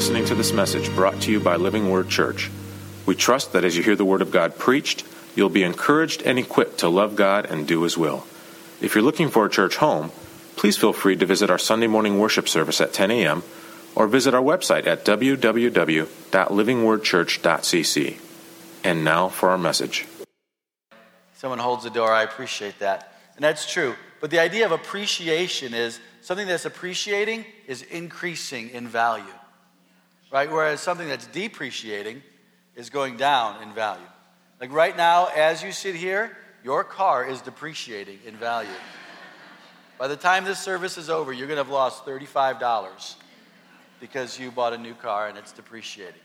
listening to this message brought to you by Living Word Church. We trust that as you hear the Word of God preached, you'll be encouraged and equipped to love God and do His will. If you're looking for a church home, please feel free to visit our Sunday morning worship service at 10 a.m. or visit our website at www.livingwordchurch.cc. And now for our message. Someone holds the door, I appreciate that. And that's true. But the idea of appreciation is something that's appreciating is increasing in value, right? Whereas something that's depreciating is going down in value. Like right now, as you sit here, your car is depreciating in value. By the time this service is over, you're going to have lost $35 because you bought a new car and it's depreciating.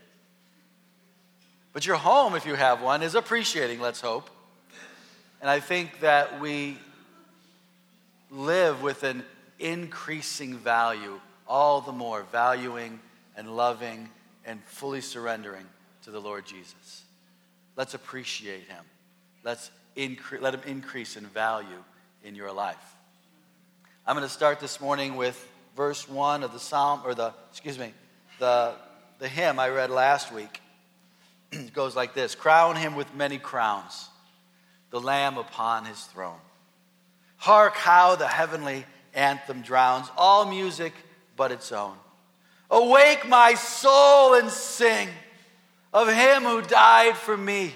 But your home, if you have one, is appreciating, let's hope. And I think that we live with an increasing value, all the more valuing and loving and fully surrendering to the Lord Jesus. Let's appreciate him. Let's incre- let him increase in value in your life. I'm going to start this morning with verse 1 of the psalm, or the, excuse me, the, the hymn I read last week. it goes like this Crown him with many crowns, the Lamb upon his throne. Hark how the heavenly anthem drowns all music but its own. Awake, my soul, and sing of him who died for me,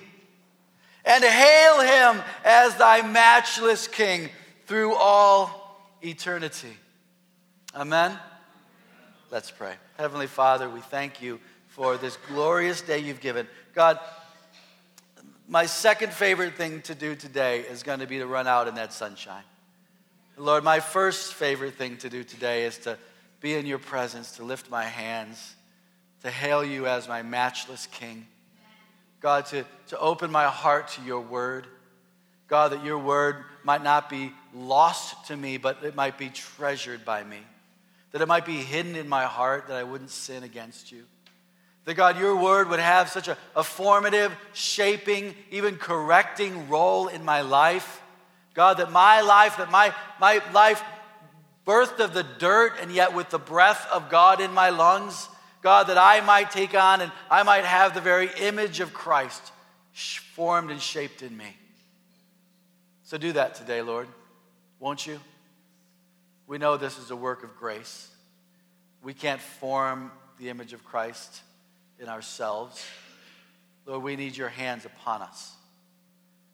and hail him as thy matchless king through all eternity. Amen. Let's pray. Heavenly Father, we thank you for this glorious day you've given. God, my second favorite thing to do today is going to be to run out in that sunshine. Lord, my first favorite thing to do today is to be in your presence, to lift my hands, to hail you as my matchless King. God, to, to open my heart to your word. God, that your word might not be lost to me, but it might be treasured by me. That it might be hidden in my heart, that I wouldn't sin against you. That God, your word would have such a, a formative, shaping, even correcting role in my life. God, that my life, that my, my life birthed of the dirt and yet with the breath of God in my lungs, God, that I might take on and I might have the very image of Christ formed and shaped in me. So do that today, Lord, won't you? We know this is a work of grace. We can't form the image of Christ in ourselves. Lord, we need your hands upon us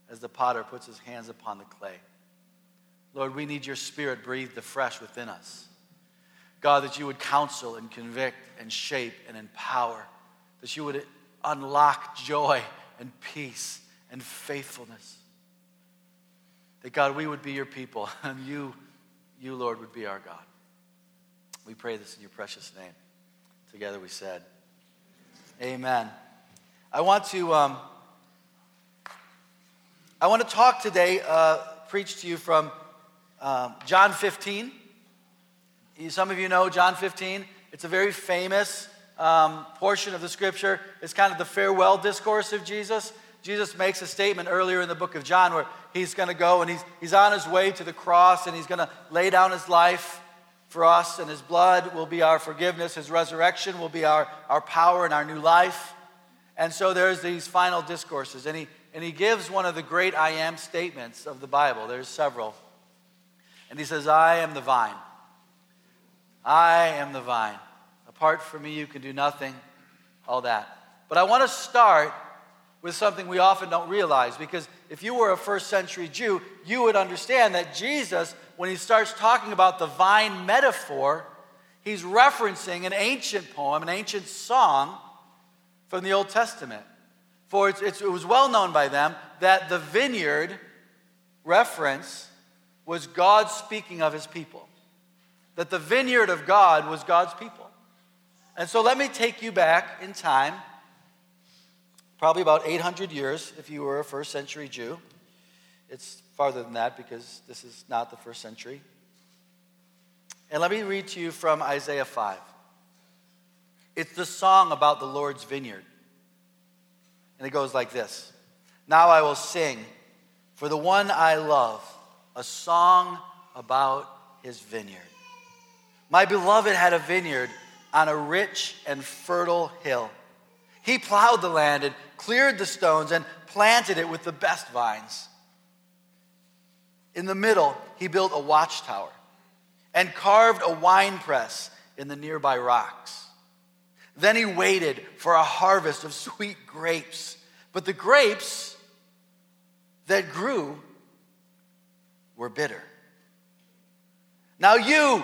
as the potter puts his hands upon the clay. Lord, we need your spirit breathed afresh within us. God, that you would counsel and convict and shape and empower, that you would unlock joy and peace and faithfulness. That God, we would be your people, and you, you, Lord, would be our God. We pray this in your precious name. Together we said, Amen. I want to, um, I want to talk today, uh, preach to you from um, John 15. Some of you know John 15. It's a very famous um, portion of the scripture. It's kind of the farewell discourse of Jesus. Jesus makes a statement earlier in the book of John where he's going to go and he's, he's on his way to the cross and he's going to lay down his life for us, and his blood will be our forgiveness. His resurrection will be our, our power and our new life. And so there's these final discourses. And he, and he gives one of the great I am statements of the Bible. There's several. And he says, I am the vine. I am the vine. Apart from me, you can do nothing. All that. But I want to start with something we often don't realize because if you were a first century Jew, you would understand that Jesus, when he starts talking about the vine metaphor, he's referencing an ancient poem, an ancient song from the Old Testament. For it's, it's, it was well known by them that the vineyard reference was God speaking of his people that the vineyard of God was God's people. And so let me take you back in time, probably about 800 years if you were a first century Jew. It's farther than that because this is not the first century. And let me read to you from Isaiah 5. It's the song about the Lord's vineyard. And it goes like this Now I will sing for the one I love a song about his vineyard. My beloved had a vineyard on a rich and fertile hill. He plowed the land and cleared the stones and planted it with the best vines. In the middle, he built a watchtower and carved a winepress in the nearby rocks. Then he waited for a harvest of sweet grapes. But the grapes that grew were bitter. Now, you,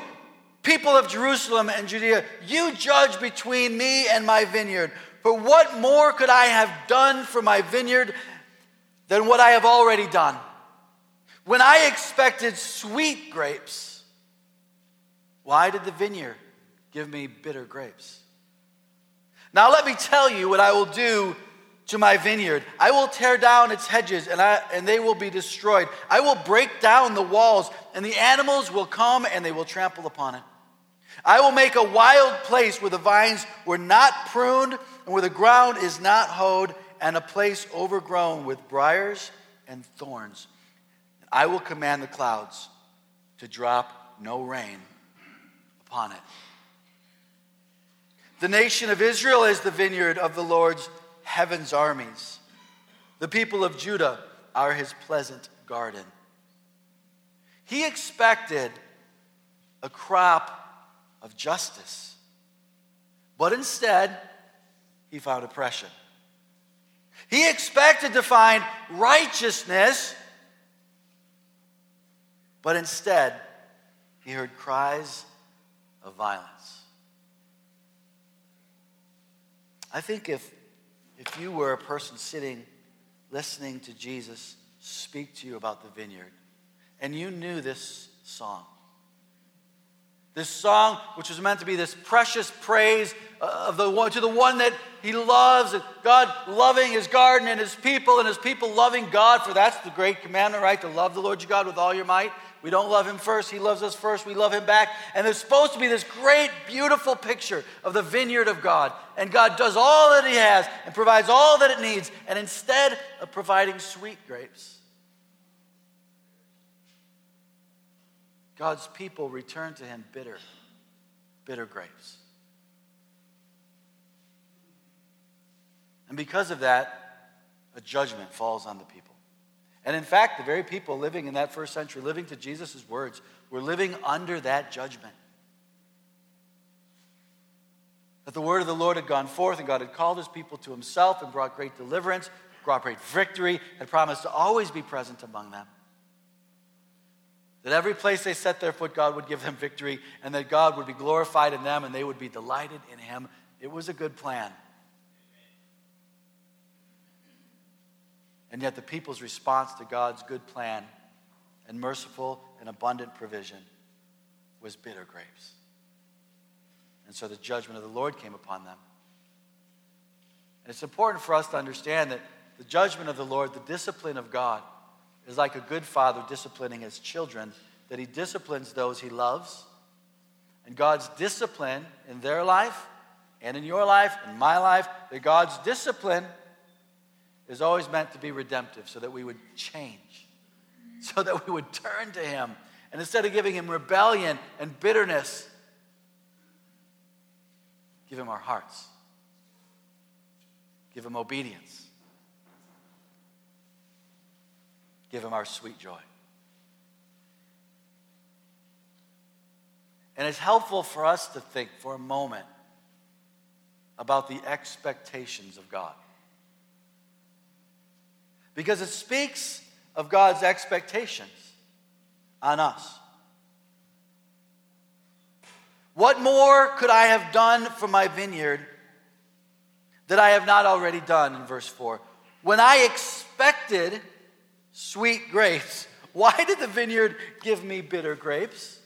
people of Jerusalem and Judea, you judge between me and my vineyard. For what more could I have done for my vineyard than what I have already done? When I expected sweet grapes, why did the vineyard give me bitter grapes? Now, let me tell you what I will do to my vineyard. I will tear down its hedges and, I, and they will be destroyed. I will break down the walls, and the animals will come and they will trample upon it. I will make a wild place where the vines were not pruned and where the ground is not hoed, and a place overgrown with briars and thorns. I will command the clouds to drop no rain upon it. The nation of Israel is the vineyard of the Lord's heaven's armies. The people of Judah are his pleasant garden. He expected a crop of justice, but instead, he found oppression. He expected to find righteousness, but instead, he heard cries of violence. I think if, if you were a person sitting listening to Jesus speak to you about the vineyard, and you knew this song, this song, which was meant to be this precious praise uh, of the one, to the one that he loves, God loving his garden and his people, and his people loving God, for that's the great commandment, right? To love the Lord your God with all your might. We don't love him first, he loves us first, we love him back. And there's supposed to be this great, beautiful picture of the vineyard of God. And God does all that he has and provides all that it needs. And instead of providing sweet grapes, God's people return to him bitter, bitter grapes. And because of that, a judgment falls on the people. And in fact, the very people living in that first century, living to Jesus' words, were living under that judgment. That the word of the Lord had gone forth, and God had called his people to himself and brought great deliverance, brought great victory, had promised to always be present among them. That every place they set their foot, God would give them victory, and that God would be glorified in them, and they would be delighted in Him. It was a good plan. And yet, the people's response to God's good plan and merciful and abundant provision was bitter grapes. And so the judgment of the Lord came upon them. And it's important for us to understand that the judgment of the Lord, the discipline of God, is like a good father disciplining his children, that he disciplines those he loves. And God's discipline in their life and in your life, in my life, that God's discipline is always meant to be redemptive so that we would change, so that we would turn to him. And instead of giving him rebellion and bitterness, give him our hearts, give him obedience. Give him our sweet joy. And it's helpful for us to think for a moment about the expectations of God. Because it speaks of God's expectations on us. What more could I have done for my vineyard that I have not already done in verse 4? When I expected sweet grapes. Why did the vineyard give me bitter grapes?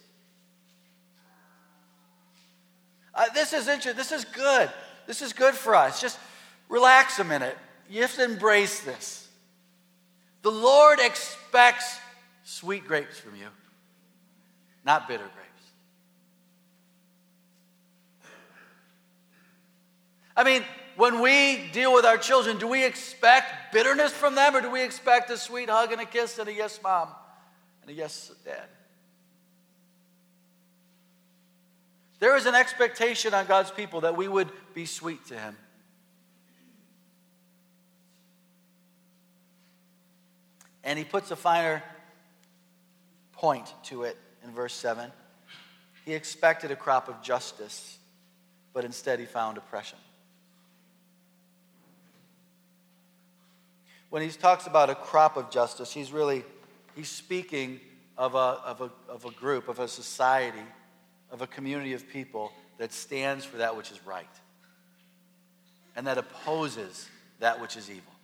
Uh, this is interesting. This is good. This is good for us. Just relax a minute. You have to embrace this. The Lord expects sweet grapes from you, not bitter grapes. I mean, when we deal with our children, do we expect bitterness from them or do we expect a sweet hug and a kiss and a yes, mom, and a yes, dad? There is an expectation on God's people that we would be sweet to Him. And He puts a finer point to it in verse 7. He expected a crop of justice, but instead he found oppression. When he talks about a crop of justice, he's really he's speaking of a, of, a, of a group, of a society, of a community of people that stands for that which is right and that opposes that which is evil.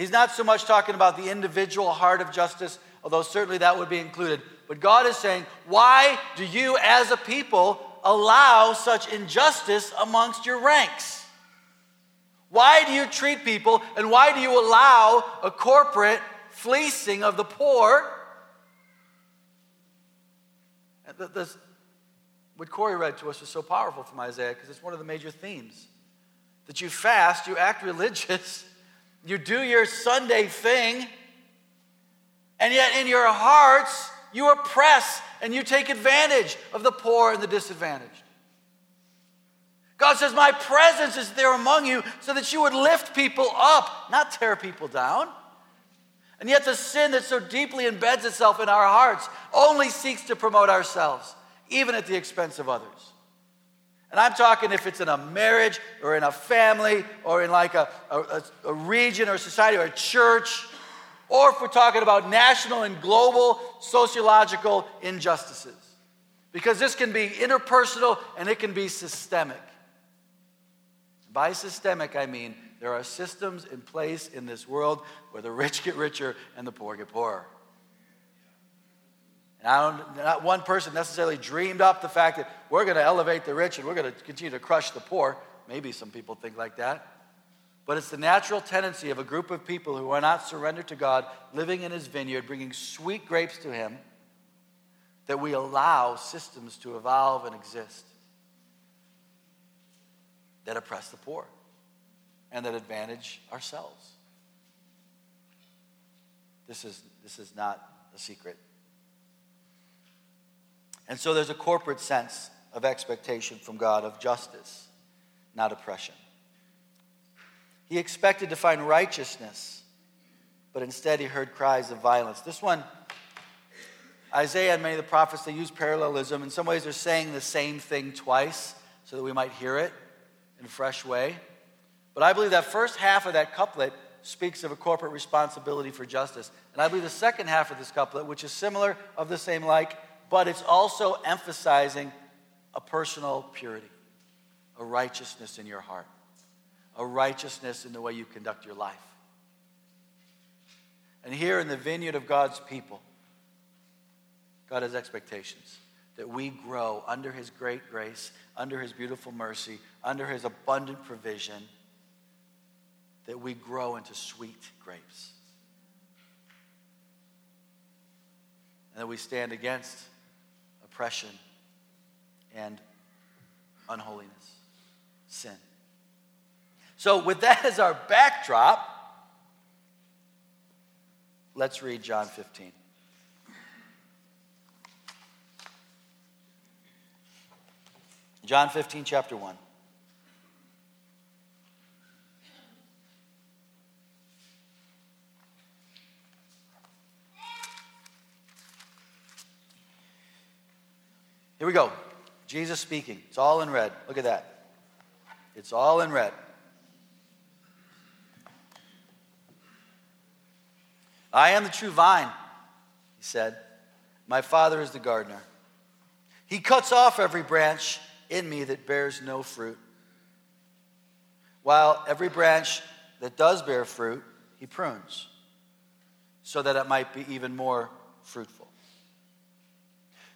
He's not so much talking about the individual heart of justice, although certainly that would be included. But God is saying, why do you as a people allow such injustice amongst your ranks? Why do you treat people and why do you allow a corporate fleecing of the poor? This, what Corey read to us was so powerful from Isaiah because it's one of the major themes. That you fast, you act religious, you do your Sunday thing, and yet in your hearts, you oppress and you take advantage of the poor and the disadvantaged. God says, My presence is there among you so that you would lift people up, not tear people down. And yet, the sin that so deeply embeds itself in our hearts only seeks to promote ourselves, even at the expense of others. And I'm talking if it's in a marriage or in a family or in like a, a, a region or society or a church, or if we're talking about national and global sociological injustices. Because this can be interpersonal and it can be systemic. By systemic, I mean there are systems in place in this world where the rich get richer and the poor get poorer. And I don't, not one person necessarily dreamed up the fact that we're going to elevate the rich and we're going to continue to crush the poor. Maybe some people think like that. But it's the natural tendency of a group of people who are not surrendered to God, living in his vineyard, bringing sweet grapes to him, that we allow systems to evolve and exist that oppress the poor and that advantage ourselves. This is, this is not a secret. And so there's a corporate sense of expectation from God of justice, not oppression. He expected to find righteousness, but instead he heard cries of violence. This one, Isaiah and many of the prophets, they use parallelism. In some ways, they're saying the same thing twice so that we might hear it in a fresh way. But I believe that first half of that couplet speaks of a corporate responsibility for justice. And I believe the second half of this couplet, which is similar, of the same like, but it's also emphasizing a personal purity, a righteousness in your heart, a righteousness in the way you conduct your life. And here in the vineyard of God's people, God has expectations that we grow under His great grace, under His beautiful mercy, under His abundant provision, that we grow into sweet grapes. And that we stand against oppression and unholiness, sin. So, with that as our backdrop, let's read John 15. John 15, chapter 1. Here we go. Jesus speaking. It's all in red. Look at that. It's all in red. I am the true vine, he said. My Father is the gardener. He cuts off every branch in me that bears no fruit. While every branch that does bear fruit, he prunes, so that it might be even more fruitful.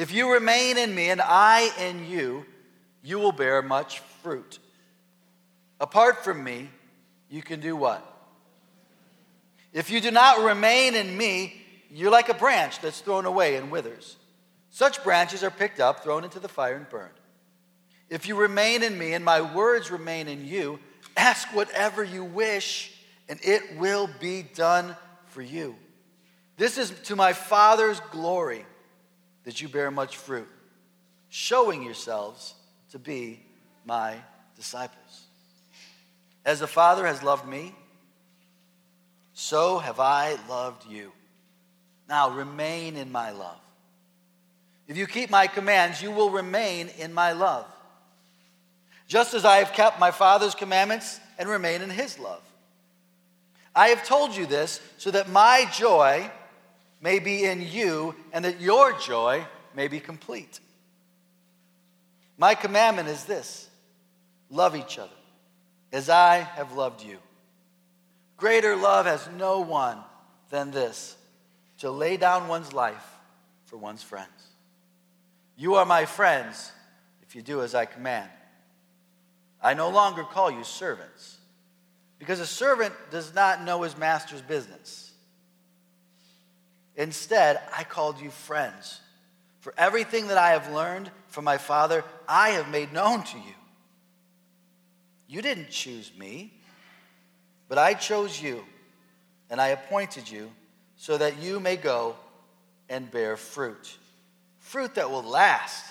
If you remain in me and I in you, you will bear much fruit. Apart from me, you can do what? If you do not remain in me, you're like a branch that's thrown away and withers. Such branches are picked up, thrown into the fire, and burned. If you remain in me and my words remain in you, ask whatever you wish, and it will be done for you. This is to my Father's glory that you bear much fruit, showing yourselves to be my disciples. As the Father has loved me, so have I loved you. Now remain in my love. If you keep my commands, you will remain in my love. Just as I have kept my Father's commandments and remain in his love. I have told you this so that my joy may be in you and that your joy may be complete. My commandment is this love each other as I have loved you. Greater love has no one than this to lay down one's life for one's friends. You are my friends if you do as I command. I no longer call you servants, because a servant does not know his master's business. Instead, I called you friends. For everything that I have learned from my Father, I have made known to you. You didn't choose me, but I chose you, and I appointed you so that you may go and bear fruit fruit that will last.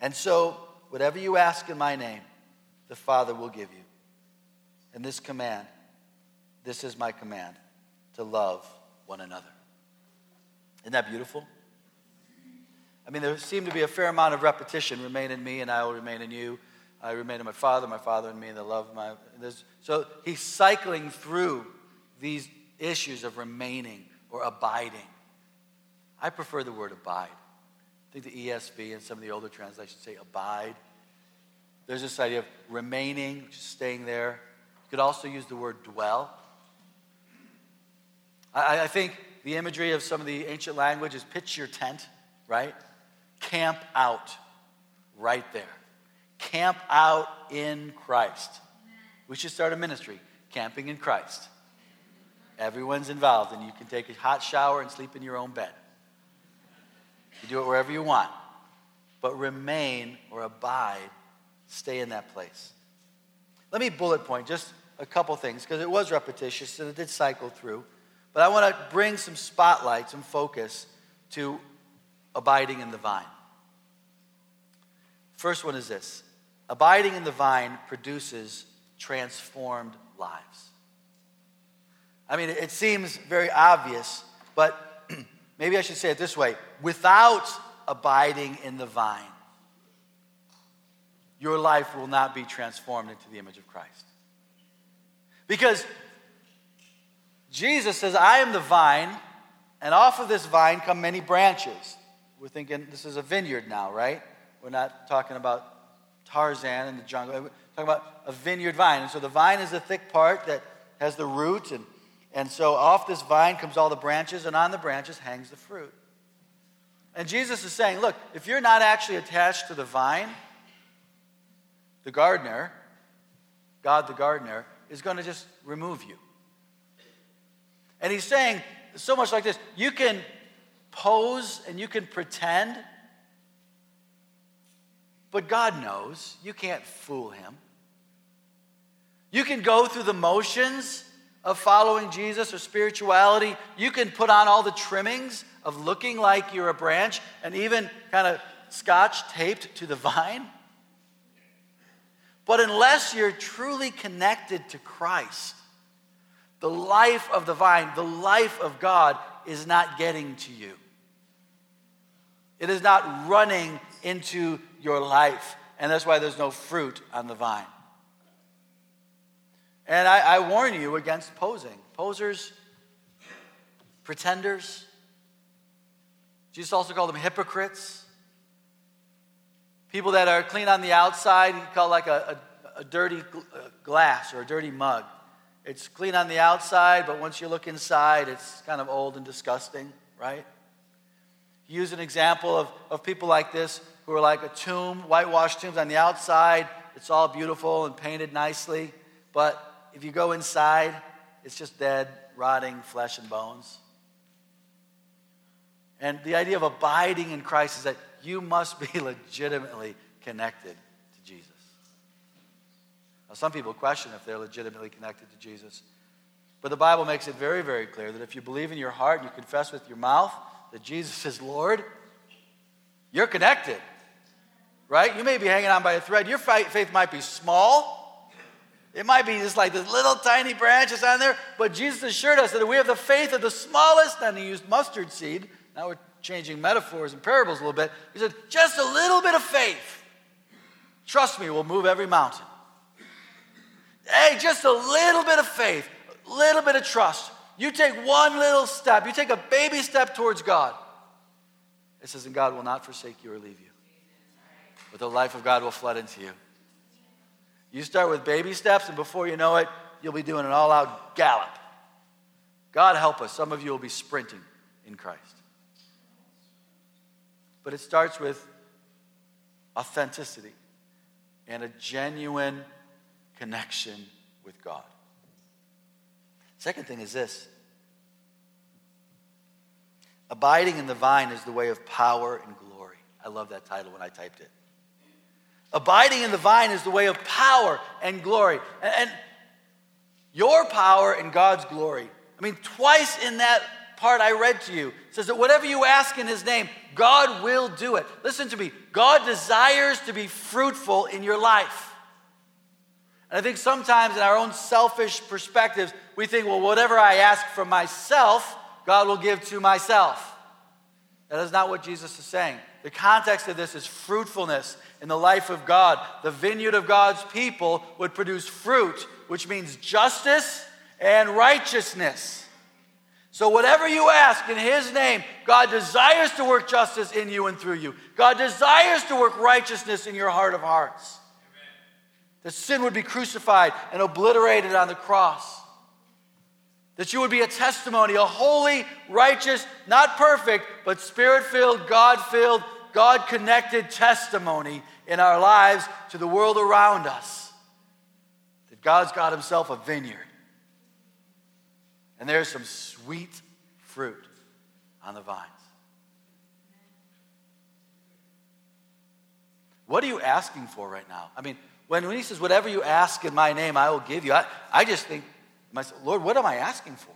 And so, whatever you ask in my name, the Father will give you. And this command, this is my command, to love one another. Isn't that beautiful? I mean, there seemed to be a fair amount of repetition. Remain in me, and I will remain in you. I remain in my Father, my Father in me, and the love of my. So he's cycling through these issues of remaining or abiding. I prefer the word abide I think the ESV and some of the older translations say abide. There's this idea of remaining, just staying there. You could also use the word dwell. I, I think the imagery of some of the ancient language is pitch your tent, right? Camp out right there. Camp out in Christ. We should start a ministry, camping in Christ. Everyone's involved, and you can take a hot shower and sleep in your own bed. You do it wherever you want. But remain or abide, stay in that place. Let me bullet point just a couple things because it was repetitious and it did cycle through. But I want to bring some spotlight, some focus to abiding in the vine. First one is this abiding in the vine produces transformed lives. I mean, it seems very obvious, but maybe I should say it this way without abiding in the vine, your life will not be transformed into the image of Christ. Because Jesus says, I am the vine, and off of this vine come many branches. We're thinking this is a vineyard now, right? We're not talking about Tarzan in the jungle. We're talking about a vineyard vine. And so the vine is the thick part that has the root and and so off this vine comes all the branches, and on the branches hangs the fruit. And Jesus is saying, look, if you're not actually attached to the vine, the gardener, God the gardener, is going to just remove you. And he's saying so much like this you can pose and you can pretend, but God knows. You can't fool him. You can go through the motions of following Jesus or spirituality, you can put on all the trimmings of looking like you're a branch and even kind of scotch taped to the vine. But unless you're truly connected to Christ, the life of the vine, the life of God, is not getting to you. It is not running into your life. And that's why there's no fruit on the vine. And I, I warn you against posing. Posers, pretenders. Jesus also called them hypocrites. People that are clean on the outside, he called like a, a, a dirty uh, glass or a dirty mug. It's clean on the outside, but once you look inside, it's kind of old and disgusting, right? Use an example of, of people like this. who are like a tomb, whitewashed tombs. On the outside, it's all beautiful and painted nicely. But if you go inside, it's just dead, rotting flesh and bones. And the idea of abiding in Christ is that you must be legitimately connected. Now, some people question if they're legitimately connected to Jesus. But the Bible makes it very, very clear that if you believe in your heart, and you confess with your mouth that Jesus is Lord, you're connected. Right? You may be hanging on by a thread. Your faith might be small. It might be just like this little tiny branches on there. But Jesus assured us that we have the faith of the smallest, and he used mustard seed, now we're changing metaphors and parables a little bit. He said, just a little bit of faith. Trust me, we'll move every mountain. Hey, just a little bit of faith, a little bit of trust. You take one little step, you take a baby step towards God. It says, and God will not forsake you or leave you. But the life of God will flood into you. You start with baby steps, and before you know it, you'll be doing an all out gallop. God help us. Some of you will be sprinting in Christ. But it starts with authenticity and a genuine connection with God. Second thing is this abiding in the vine is the way of power and glory. I love that title when I typed it. Abiding in the vine is the way of power and glory. And, your power and God's glory. I mean, twice in that part I read to you says that whatever you ask in his name, God will do it. Listen to me. God desires to be fruitful in your life. And I think sometimes in our own selfish perspectives, we think, well, whatever I ask for myself, God will give to myself. That is not what Jesus is saying. The context of this is fruitfulness in the life of God. The vineyard of God's people would produce fruit, which means justice and righteousness. So, whatever you ask in His name, God desires to work justice in you and through you. God desires to work righteousness in your heart of hearts. That sin would be crucified and obliterated on the cross. That you would be a testimony, a holy, righteous, not perfect, but spirit filled, God filled, God connected testimony in our lives to the world around us. That God's got Himself a vineyard. And there's some sweet fruit on the vines. What are you asking for right now? I mean, when, when he says, Whatever you ask in my name, I will give you, I, I just think, myself, Lord, what am I asking for?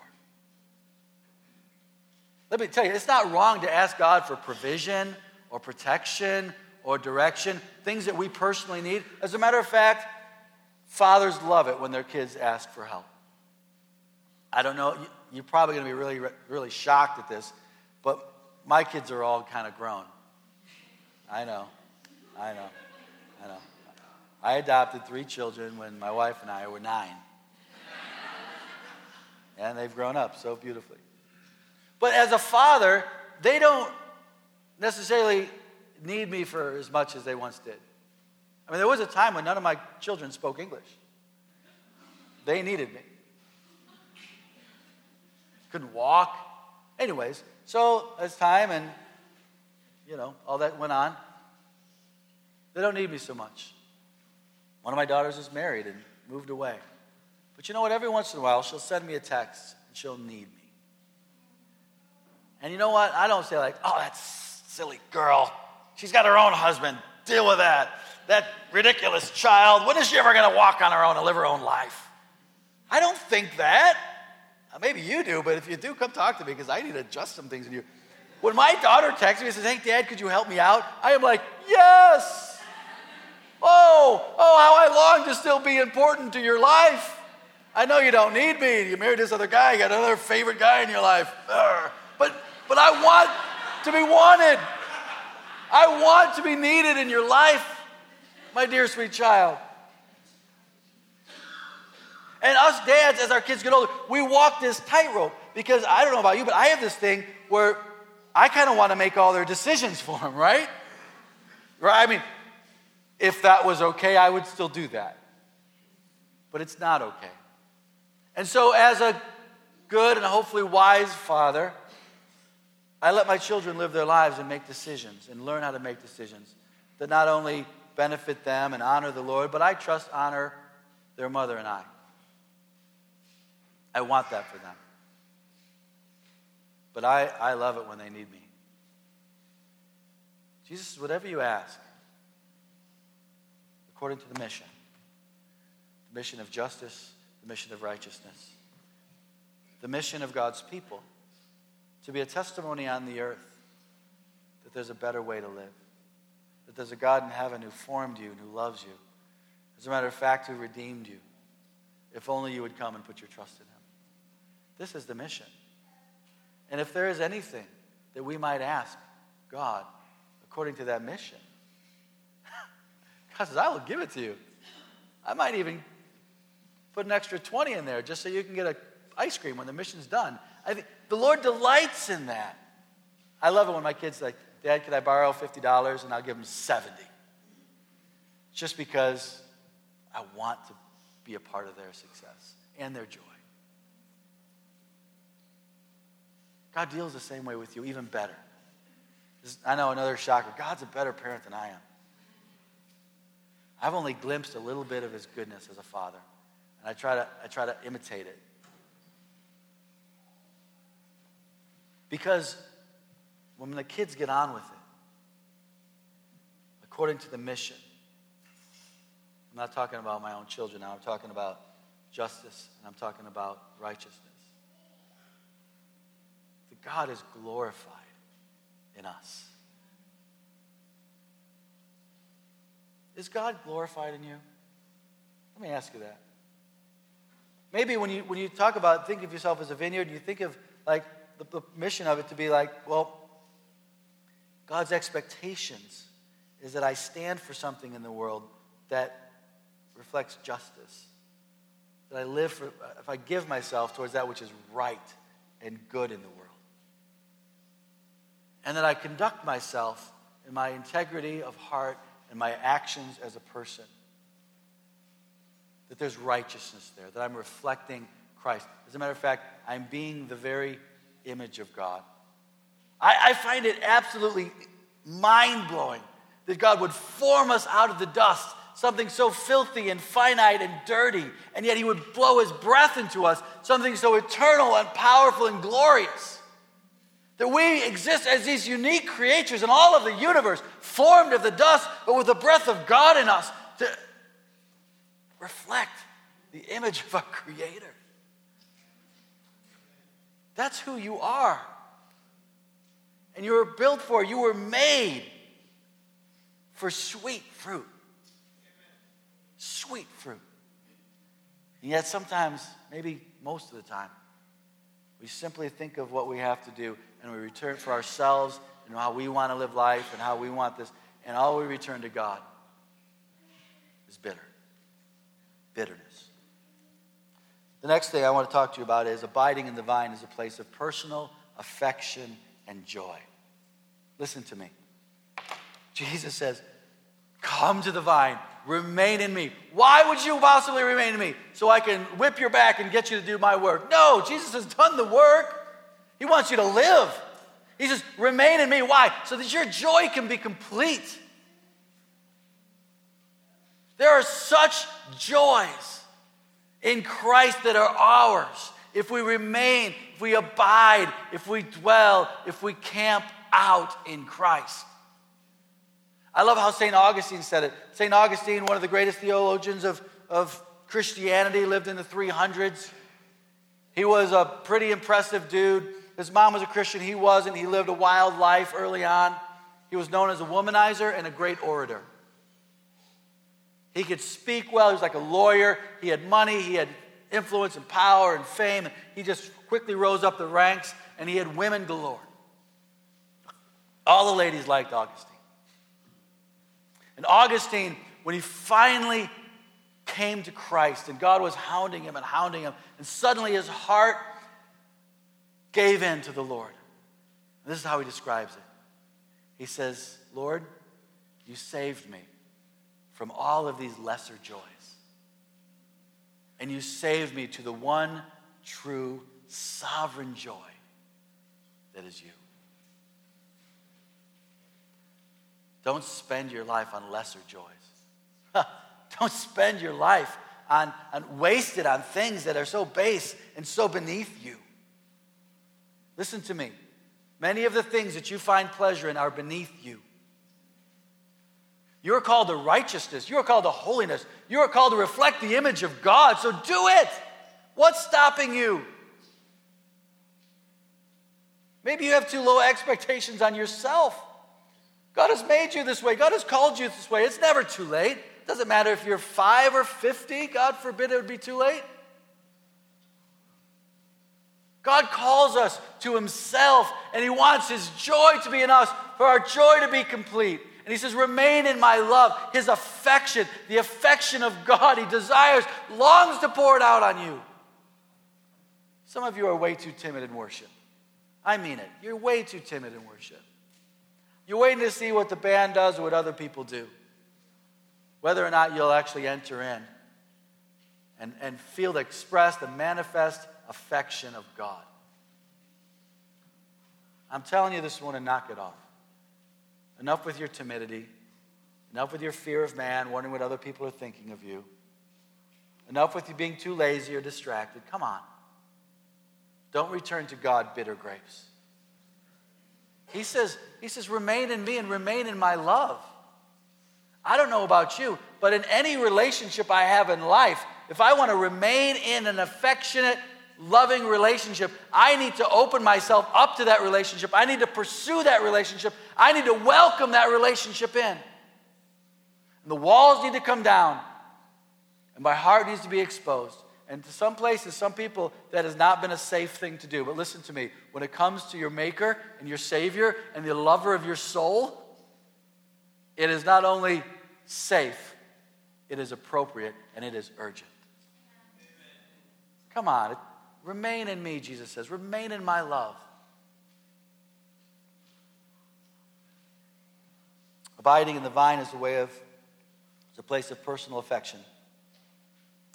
Let me tell you, it's not wrong to ask God for provision or protection or direction, things that we personally need. As a matter of fact, fathers love it when their kids ask for help. I don't know, you're probably going to be really, really shocked at this, but my kids are all kind of grown. I know, I know, I know. I adopted three children when my wife and I were nine. and they've grown up so beautifully. But as a father, they don't necessarily need me for as much as they once did. I mean, there was a time when none of my children spoke English. They needed me couldn't walk. Anyways, so as time and, you know, all that went on, they don't need me so much. One of my daughters is married and moved away. But you know what? Every once in a while, she'll send me a text and she'll need me. And you know what? I don't say, like, oh, that silly girl. She's got her own husband. Deal with that. That ridiculous child. When is she ever going to walk on her own and live her own life? I don't think that. Uh, maybe you do, but if you do, come talk to me because I need to adjust some things in you. When my daughter texts me and says, Hey, Dad, could you help me out? I am like, Yes. Oh, oh, how I long to still be important to your life. I know you don't need me. You married this other guy, you got another favorite guy in your life. But, but I want to be wanted. I want to be needed in your life, my dear sweet child. And us dads, as our kids get older, we walk this tightrope because I don't know about you, but I have this thing where I kind of want to make all their decisions for them, right? Right? I mean, if that was okay, I would still do that. But it's not okay. And so, as a good and hopefully wise father, I let my children live their lives and make decisions and learn how to make decisions. that not only benefit them and honor the Lord, but I trust honor their mother and I. I want that for them. But I, I love it when they need me. Jesus, whatever you ask, according to the mission the mission of justice, the mission of righteousness, the mission of God's people to be a testimony on the earth that there's a better way to live, that there's a God in heaven who formed you and who loves you. As a matter of fact, who redeemed you. If only you would come and put your trust in him. This is the mission. And if there is anything that we might ask God according to that mission, God says, I will give it to you. I might even put an extra 20 in there just so you can get an ice cream when the mission's done. I think the Lord delights in that. I love it when my kids like, Dad, could I borrow $50 and I'll give them 70? Just because I want to be a part of their success and their joy. God deals the same way with you, even better. I know another shocker. God's a better parent than I am. I've only glimpsed a little bit of his goodness as a father, and I try to, I try to imitate it. Because when the kids get on with it, according to the mission, I'm not talking about my own children now, I'm talking about justice and I'm talking about righteousness. That God is glorified in us. Is God glorified in you? Let me ask you that. Maybe when you, when you talk about, think of yourself as a vineyard, you think of like the, the mission of it to be like, well, God's expectations is that I stand for something in the world that reflects justice. That I live for, if I give myself towards that which is right and good in the world. And that I conduct myself in my integrity of heart and my actions as a person. That there's righteousness there, that I'm reflecting Christ. As a matter of fact, I'm being the very image of God. I, I find it absolutely mind blowing that God would form us out of the dust, something so filthy and finite and dirty, and yet He would blow His breath into us, something so eternal and powerful and glorious. That we exist as these unique creatures in all of the universe, formed of the dust, but with the breath of God in us to reflect the image of our Creator. That's who you are. And you were built for, you were made for sweet fruit. Sweet fruit. And yet, sometimes, maybe most of the time, we simply think of what we have to do and we return for ourselves and how we want to live life and how we want this. And all we return to God is bitter. Bitterness. The next thing I want to talk to you about is abiding in the vine is a place of personal affection and joy. Listen to me. Jesus says, Come to the vine, remain in me. Why would you possibly remain in me? So I can whip your back and get you to do my work. No, Jesus has done the work. He wants you to live. He says, Remain in me. Why? So that your joy can be complete. There are such joys in Christ that are ours. If we remain, if we abide, if we dwell, if we camp out in Christ. I love how St. Augustine said it. St. Augustine, one of the greatest theologians of, of Christianity, lived in the 300s. He was a pretty impressive dude. His mom was a Christian, he wasn't. He lived a wild life early on. He was known as a womanizer and a great orator. He could speak well. He was like a lawyer. He had money. He had influence and power and fame. He just quickly rose up the ranks and he had women galore. All the ladies liked Augustine. And Augustine, when he finally came to Christ and God was hounding him and hounding him, and suddenly his heart gave in to the Lord. This is how he describes it. He says, Lord, you saved me from all of these lesser joys. And you saved me to the one true sovereign joy that is you. Don't spend your life on lesser joys. Don't spend your life on, on wasted on things that are so base and so beneath you. Listen to me. Many of the things that you find pleasure in are beneath you. You're called to righteousness. You're called to holiness. You're called to reflect the image of God. So do it. What's stopping you? Maybe you have too low expectations on yourself. God has made you this way. God has called you this way. It's never too late. It doesn't matter if you're five or 50. God forbid it would be too late. God calls us to Himself, and He wants His joy to be in us, for our joy to be complete. And He says, Remain in my love. His affection, the affection of God, He desires, longs to pour it out on you. Some of you are way too timid in worship. I mean it. You're way too timid in worship. You're waiting to see what the band does or what other people do, whether or not you'll actually enter in and, and feel the expressed, the manifest affection of God. I'm telling you this morning, knock it off. Enough with your timidity. Enough with your fear of man, wondering what other people are thinking of you. Enough with you being too lazy or distracted. Come on. Don't return to God bitter grapes. He says, he says, remain in me and remain in my love. I don't know about you, but in any relationship I have in life, if I want to remain in an affectionate, loving relationship, I need to open myself up to that relationship. I need to pursue that relationship. I need to welcome that relationship in. And the walls need to come down, and my heart needs to be exposed. And to some places, some people, that has not been a safe thing to do. But listen to me when it comes to your Maker and your Savior and the lover of your soul, it is not only safe, it is appropriate and it is urgent. Come on, remain in me, Jesus says. Remain in my love. Abiding in the vine is a way of, it's a place of personal affection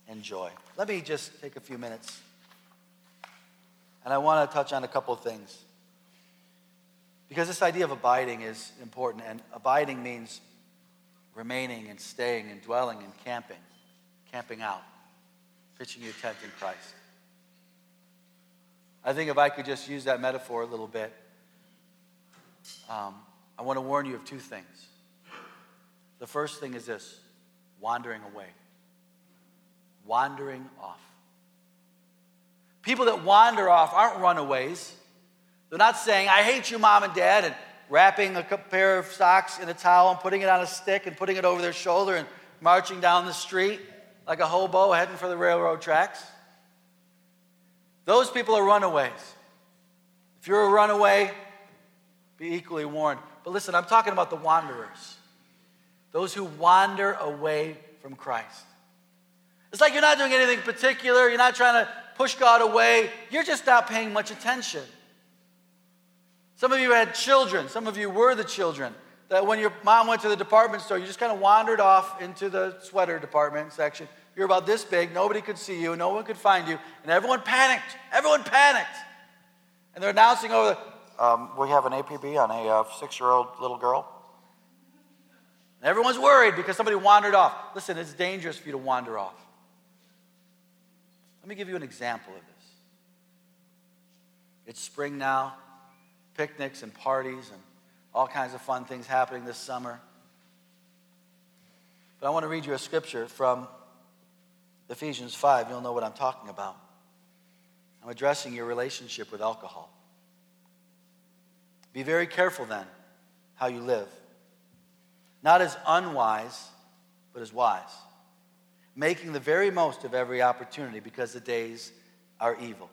and joy. Let me just take a few minutes. And I want to touch on a couple of things. Because this idea of abiding is important, and abiding means remaining and staying and dwelling and camping, camping out, pitching your tent in Christ. I think if I could just use that metaphor a little bit, um, I want to warn you of two things. The first thing is this wandering away wandering off. People that wander off aren't runaways. They're not saying, I hate you, mom and dad, and wrapping a pair of socks in a towel and putting it on a stick and putting it over their shoulder and marching down the street like a hobo heading for the railroad tracks. Those people are runaways. If you're a runaway, be equally warned. But listen, I'm talking about the wanderers, those who wander away from Christ. It's like you're not doing anything particular, you're not trying to push God away, you're just not paying much attention. Some of you had children, some of you were the children. That when your mom went to the department store, you just kind of wandered off into the sweater department section. You're about this big, nobody could see you, no one could find you, and everyone panicked. Everyone panicked. And they're announcing over the, um, we have an APB on a uh, six year old little girl. And everyone's worried because somebody wandered off. Listen, it's dangerous for you to wander off. Let me give you an example of this. It's spring now, picnics and parties and all kinds of fun things happening this summer. But I want to read you a scripture from Ephesians 5. You'll know what I'm talking about. I'm addressing your relationship with alcohol. Be very careful then how you live. Not as unwise, but as wise making the very most of every opportunity because the days are evil.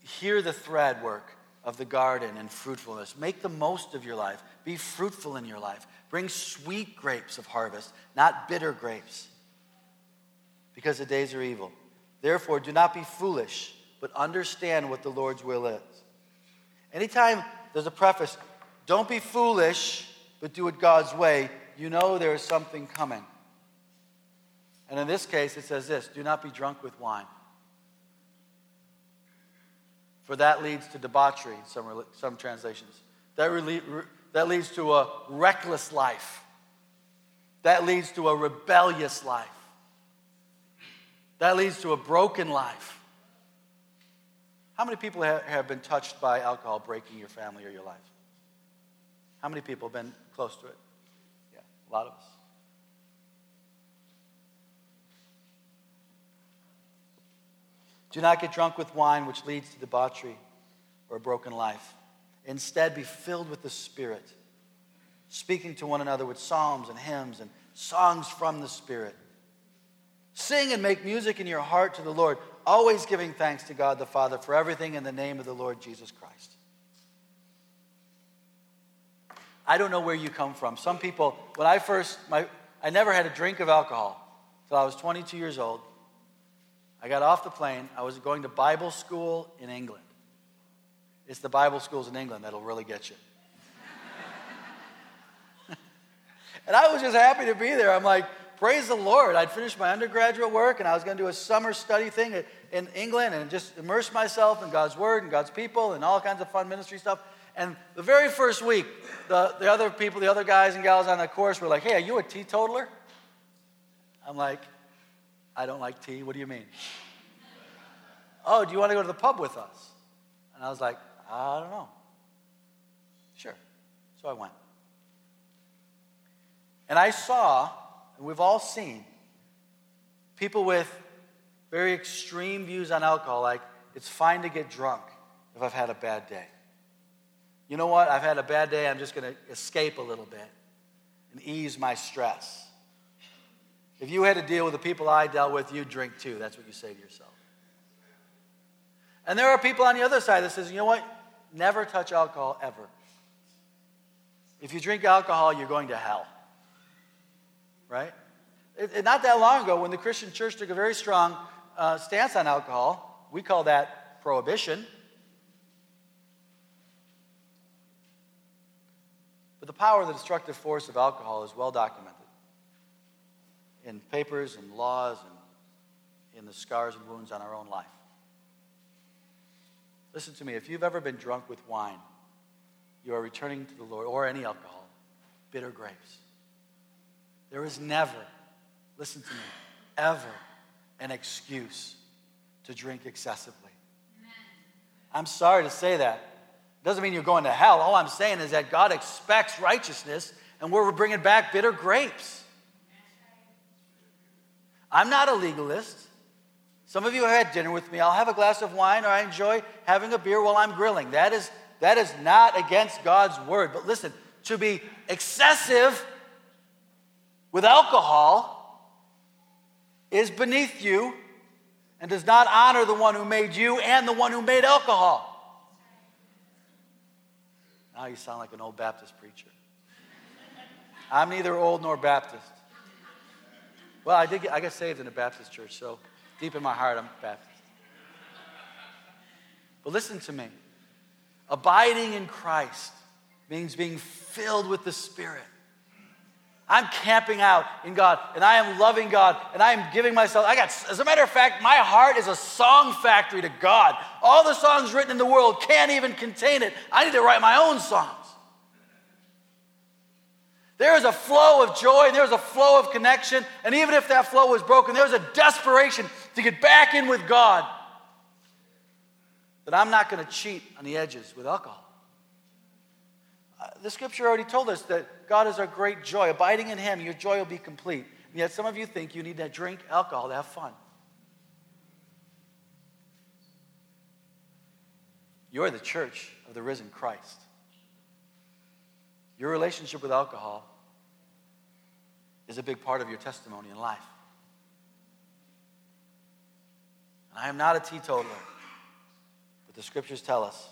Hear the thread work of the garden and fruitfulness. Make the most of your life. Be fruitful in your life. Bring sweet grapes of harvest, not bitter grapes, because the days are evil. Therefore, do not be foolish, but understand what the Lord's will is. Anytime there's a preface, don't be foolish, but do it God's way, you know there is something coming. And in this case, it says this do not be drunk with wine. For that leads to debauchery, some, some translations. That, that leads to a reckless life. That leads to a rebellious life. That leads to a broken life. How many people have been touched by alcohol breaking your family or your life? How many people have been close to it? Yeah, a lot of us. Do not get drunk with wine, which leads to debauchery or a broken life. Instead, be filled with the Spirit, speaking to one another with psalms and hymns and songs from the Spirit. Sing and make music in your heart to the Lord, always giving thanks to God the Father for everything in the name of the Lord Jesus Christ. I don't know where you come from. Some people, when I first, my, I never had a drink of alcohol until I was 22 years old. I got off the plane. I was going to Bible school in England. It's the Bible schools in England that'll really get you. and I was just happy to be there. I'm like, praise the Lord. I'd finished my undergraduate work and I was going to do a summer study thing in England and just immerse myself in God's Word and God's people and all kinds of fun ministry stuff. And the very first week, the, the other people, the other guys and gals on the course were like, hey, are you a teetotaler? I'm like, I don't like tea. What do you mean? oh, do you want to go to the pub with us? And I was like, I don't know. Sure. So I went. And I saw, and we've all seen, people with very extreme views on alcohol, like it's fine to get drunk if I've had a bad day. You know what? I've had a bad day. I'm just going to escape a little bit and ease my stress. If you had to deal with the people I dealt with, you'd drink too. That's what you say to yourself. And there are people on the other side that says, you know what? Never touch alcohol ever. If you drink alcohol, you're going to hell. Right? It, it, not that long ago, when the Christian church took a very strong uh, stance on alcohol, we call that prohibition. But the power, the destructive force of alcohol is well documented in papers and laws and in the scars and wounds on our own life. Listen to me. If you've ever been drunk with wine, you are returning to the Lord, or any alcohol, bitter grapes. There is never, listen to me, ever an excuse to drink excessively. I'm sorry to say that. Doesn't mean you're going to hell. All I'm saying is that God expects righteousness, and we're bringing back bitter grapes. I'm not a legalist. Some of you have had dinner with me. I'll have a glass of wine or I enjoy having a beer while I'm grilling. That is, that is not against God's word. But listen, to be excessive with alcohol is beneath you and does not honor the one who made you and the one who made alcohol. Now you sound like an old Baptist preacher. I'm neither old nor Baptist. Well, I did get, I got saved in a Baptist church, so deep in my heart, I'm Baptist. But listen to me. Abiding in Christ means being filled with the Spirit. I'm camping out in God and I am loving God and I am giving myself. I got, as a matter of fact, my heart is a song factory to God. All the songs written in the world can't even contain it. I need to write my own songs. There is a flow of joy, and there's a flow of connection. And even if that flow was broken, there's a desperation to get back in with God. That I'm not going to cheat on the edges with alcohol. Uh, the scripture already told us that God is our great joy. Abiding in Him, your joy will be complete. And yet, some of you think you need to drink alcohol to have fun. You're the church of the risen Christ. Your relationship with alcohol is a big part of your testimony in life. And I am not a teetotaler, but the scriptures tell us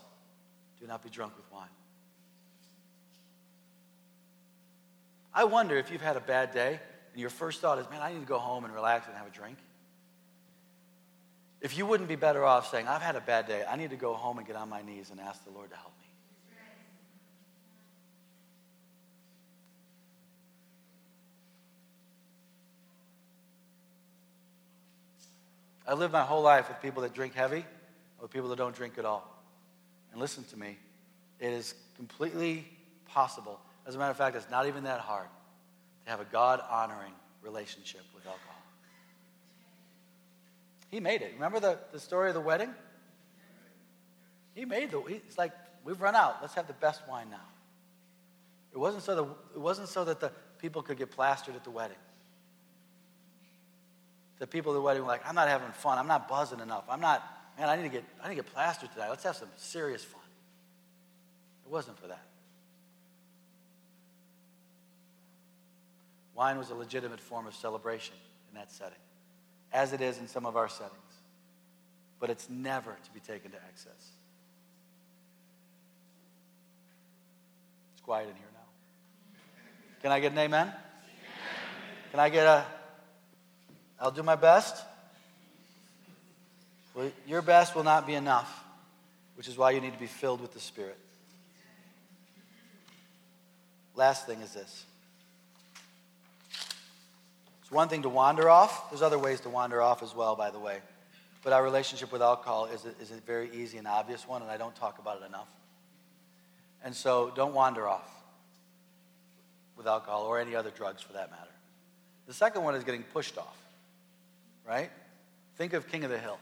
do not be drunk with wine. I wonder if you've had a bad day and your first thought is, man, I need to go home and relax and have a drink. If you wouldn't be better off saying, I've had a bad day, I need to go home and get on my knees and ask the Lord to help me. I live my whole life with people that drink heavy or people that don't drink at all. And listen to me, it is completely possible as a matter of fact, it's not even that hard to have a God honoring relationship with alcohol. He made it. Remember the, the story of the wedding? He made the, he's like, we've run out. Let's have the best wine now. It wasn't so, the, it wasn't so that the people could get plastered at the wedding. The people at the wedding were like, I'm not having fun. I'm not buzzing enough. I'm not, man, I need to get, I need to get plastered today. Let's have some serious fun. It wasn't for that. Wine was a legitimate form of celebration in that setting, as it is in some of our settings. But it's never to be taken to excess. It's quiet in here now. Can I get an amen? Can I get a, I'll do my best? Well, your best will not be enough, which is why you need to be filled with the Spirit. Last thing is this it's one thing to wander off. There's other ways to wander off as well, by the way. But our relationship with alcohol is a, is a very easy and obvious one, and I don't talk about it enough. And so don't wander off with alcohol or any other drugs for that matter. The second one is getting pushed off, right? Think of King of the Hill.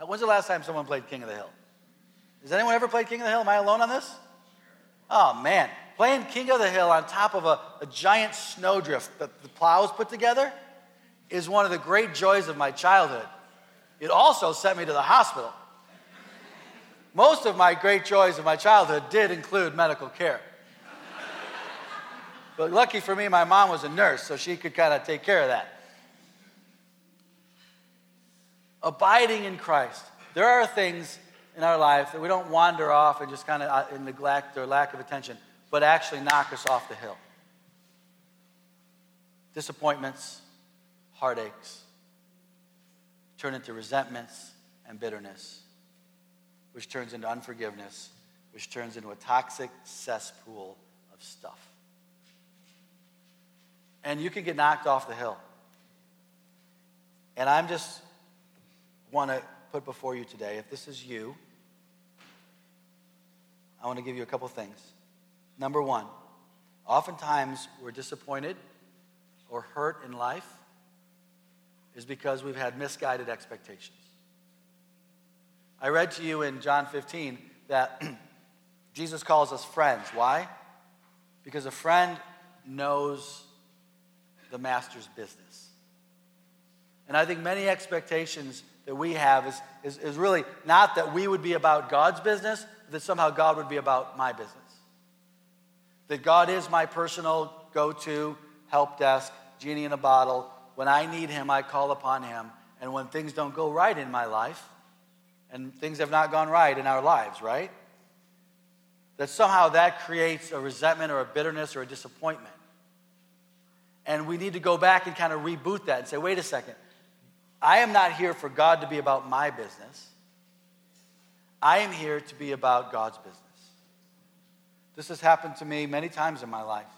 When's the last time someone played King of the Hill? Has anyone ever played King of the Hill? Am I alone on this? Oh, man. Playing King of the Hill on top of a, a giant snowdrift that the plows put together is one of the great joys of my childhood. It also sent me to the hospital. Most of my great joys of my childhood did include medical care. But lucky for me, my mom was a nurse, so she could kind of take care of that. Abiding in Christ. There are things in our life that we don't wander off and just kind of uh, neglect or lack of attention, but actually knock us off the hill. Disappointments, heartaches turn into resentments and bitterness, which turns into unforgiveness, which turns into a toxic cesspool of stuff. And you can get knocked off the hill. And I'm just want to put before you today, if this is you, I want to give you a couple things. Number one, oftentimes we're disappointed or hurt in life is because we've had misguided expectations. I read to you in John 15 that Jesus calls us friends. Why? Because a friend knows the master's business. And I think many expectations that we have is, is, is really not that we would be about God's business, that somehow God would be about my business. That God is my personal go to help desk, genie in a bottle. When I need Him, I call upon Him. And when things don't go right in my life, and things have not gone right in our lives, right? That somehow that creates a resentment or a bitterness or a disappointment. And we need to go back and kind of reboot that and say, wait a second. I am not here for God to be about my business. I am here to be about God's business. This has happened to me many times in my life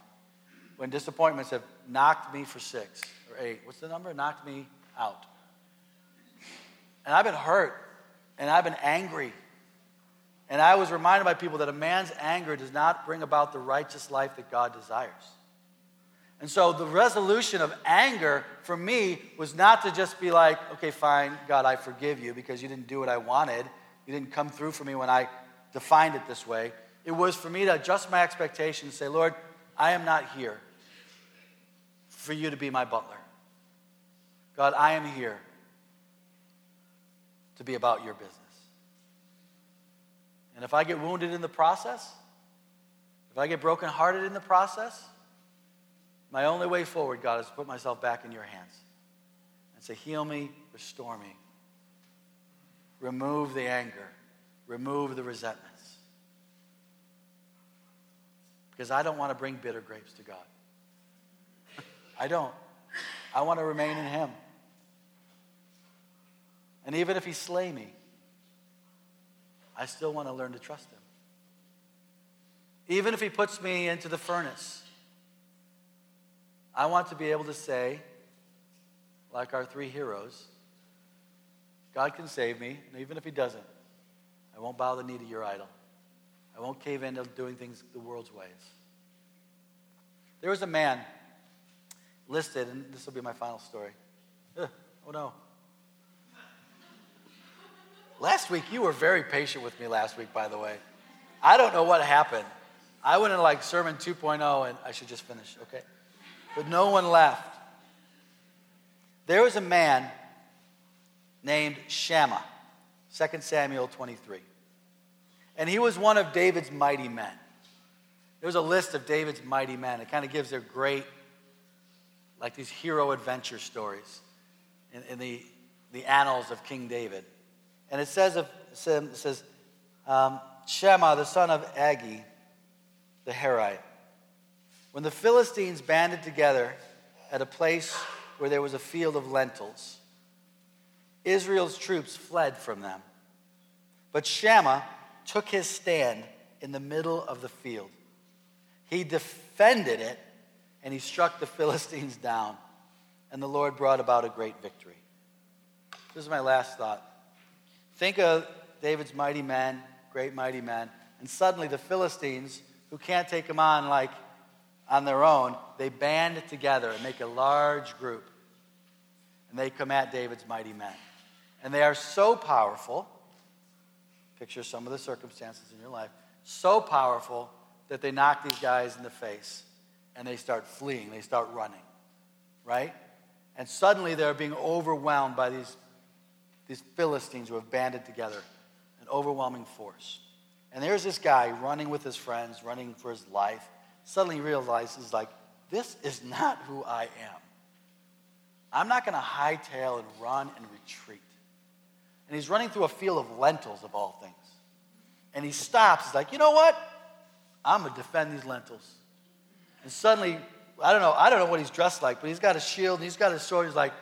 when disappointments have knocked me for six or eight. What's the number? Knocked me out. And I've been hurt and I've been angry. And I was reminded by people that a man's anger does not bring about the righteous life that God desires. And so the resolution of anger for me was not to just be like, okay, fine, God, I forgive you because you didn't do what I wanted. You didn't come through for me when I defined it this way. It was for me to adjust my expectations say, Lord, I am not here for you to be my butler. God, I am here to be about your business. And if I get wounded in the process, if I get brokenhearted in the process, my only way forward, God, is to put myself back in your hands and say, Heal me, restore me. Remove the anger, remove the resentments. Because I don't want to bring bitter grapes to God. I don't. I want to remain in Him. And even if He slay me, I still want to learn to trust Him. Even if He puts me into the furnace, I want to be able to say, like our three heroes, God can save me, and even if He doesn't, I won't bow the knee to your idol. I won't cave into doing things the world's ways. There was a man listed, and this will be my final story. Oh no. Last week, you were very patient with me last week, by the way. I don't know what happened. I went in like sermon 2.0 and I should just finish, okay? But no one left. There was a man named Shammah, 2 Samuel 23. And he was one of David's mighty men. There's a list of David's mighty men. It kind of gives their great, like these hero adventure stories in, in the, the annals of King David. And it says, of, it says um, Shammah, the son of Agee, the Harite. When the Philistines banded together at a place where there was a field of lentils, Israel's troops fled from them. But Shammah took his stand in the middle of the field. He defended it and he struck the Philistines down, and the Lord brought about a great victory. This is my last thought. Think of David's mighty men, great mighty men, and suddenly the Philistines, who can't take them on like on their own, they band together and make a large group. And they come at David's mighty men. And they are so powerful. Picture some of the circumstances in your life. So powerful that they knock these guys in the face and they start fleeing, they start running, right? And suddenly they're being overwhelmed by these, these Philistines who have banded together, an overwhelming force. And there's this guy running with his friends, running for his life. Suddenly realizes, like, this is not who I am. I'm not going to hightail and run and retreat. And he's running through a field of lentils, of all things. And he stops. He's like, you know what? I'm going to defend these lentils. And suddenly, I don't know, I don't know what he's dressed like, but he's got a shield and he's got a sword. He's like,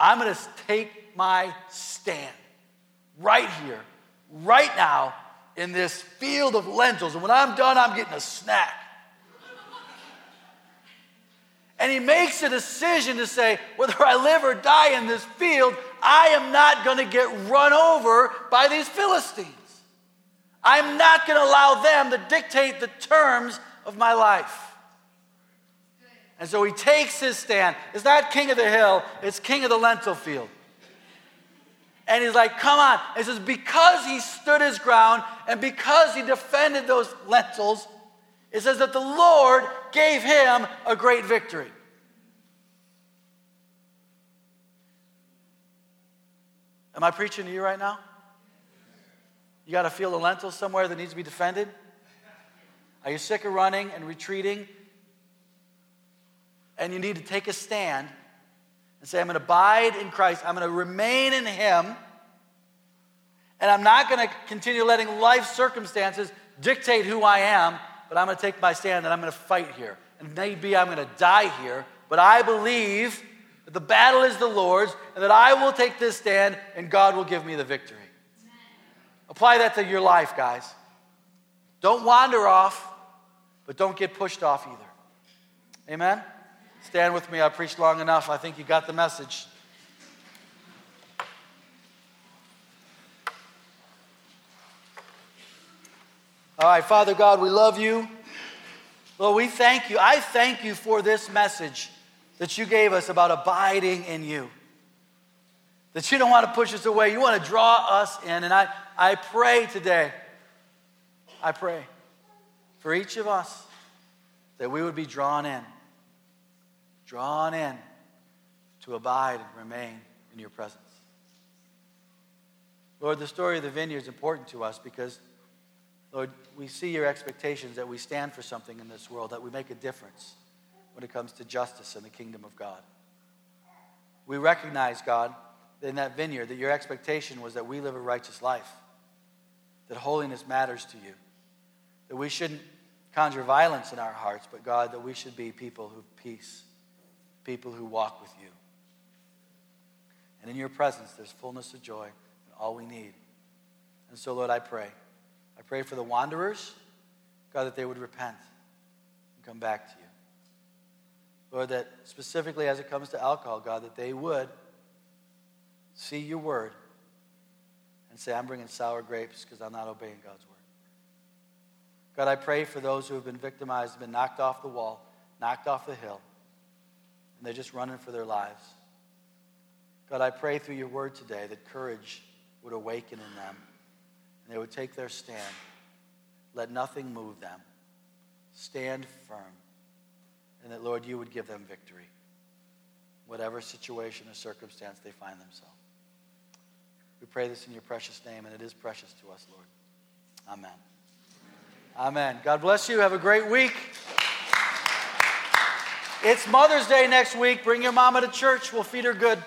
I'm going to take my stand right here, right now, in this field of lentils. And when I'm done, I'm getting a snack. And he makes a decision to say, whether I live or die in this field, I am not going to get run over by these Philistines. I'm not going to allow them to dictate the terms of my life. And so he takes his stand. It's not king of the hill, it's king of the lentil field. And he's like, come on. he says, because he stood his ground and because he defended those lentils, it says that the Lord gave him a great victory. Am I preaching to you right now? You got to feel the lentil somewhere that needs to be defended? Are you sick of running and retreating? And you need to take a stand and say, I'm going to abide in Christ. I'm going to remain in Him. And I'm not going to continue letting life circumstances dictate who I am, but I'm going to take my stand and I'm going to fight here. And maybe I'm going to die here, but I believe that the battle is the Lord's and that I will take this stand and God will give me the victory. Apply that to your life, guys. Don't wander off, but don't get pushed off either. Amen? Stand with me. I preached long enough. I think you got the message. All right, Father God, we love you. Lord, we thank you. I thank you for this message that you gave us about abiding in you. That you don't want to push us away. You want to draw us in. And I, I pray today, I pray for each of us that we would be drawn in, drawn in to abide and remain in your presence. Lord, the story of the vineyard is important to us because, Lord, we see your expectations that we stand for something in this world, that we make a difference when it comes to justice and the kingdom of God. We recognize, God, in that vineyard that your expectation was that we live a righteous life, that holiness matters to you, that we shouldn't conjure violence in our hearts, but God, that we should be people who peace, people who walk with you. And in your presence, there's fullness of joy and all we need. And so, Lord, I pray. I pray for the wanderers, God, that they would repent and come back to you. Lord, that specifically as it comes to alcohol, God, that they would see your word and say, I'm bringing sour grapes because I'm not obeying God's word. God, I pray for those who have been victimized, been knocked off the wall, knocked off the hill. and they're just running for their lives. God, I pray through your word today that courage would awaken in them and they would take their stand. Let nothing move them. Stand firm. And that, Lord, you would give them victory, whatever situation or circumstance they find themselves. We pray this in your precious name, and it is precious to us, Lord. Amen. Amen. God bless you. Have a great week. It's Mother's Day next week. Bring your mama to church. We'll feed her good.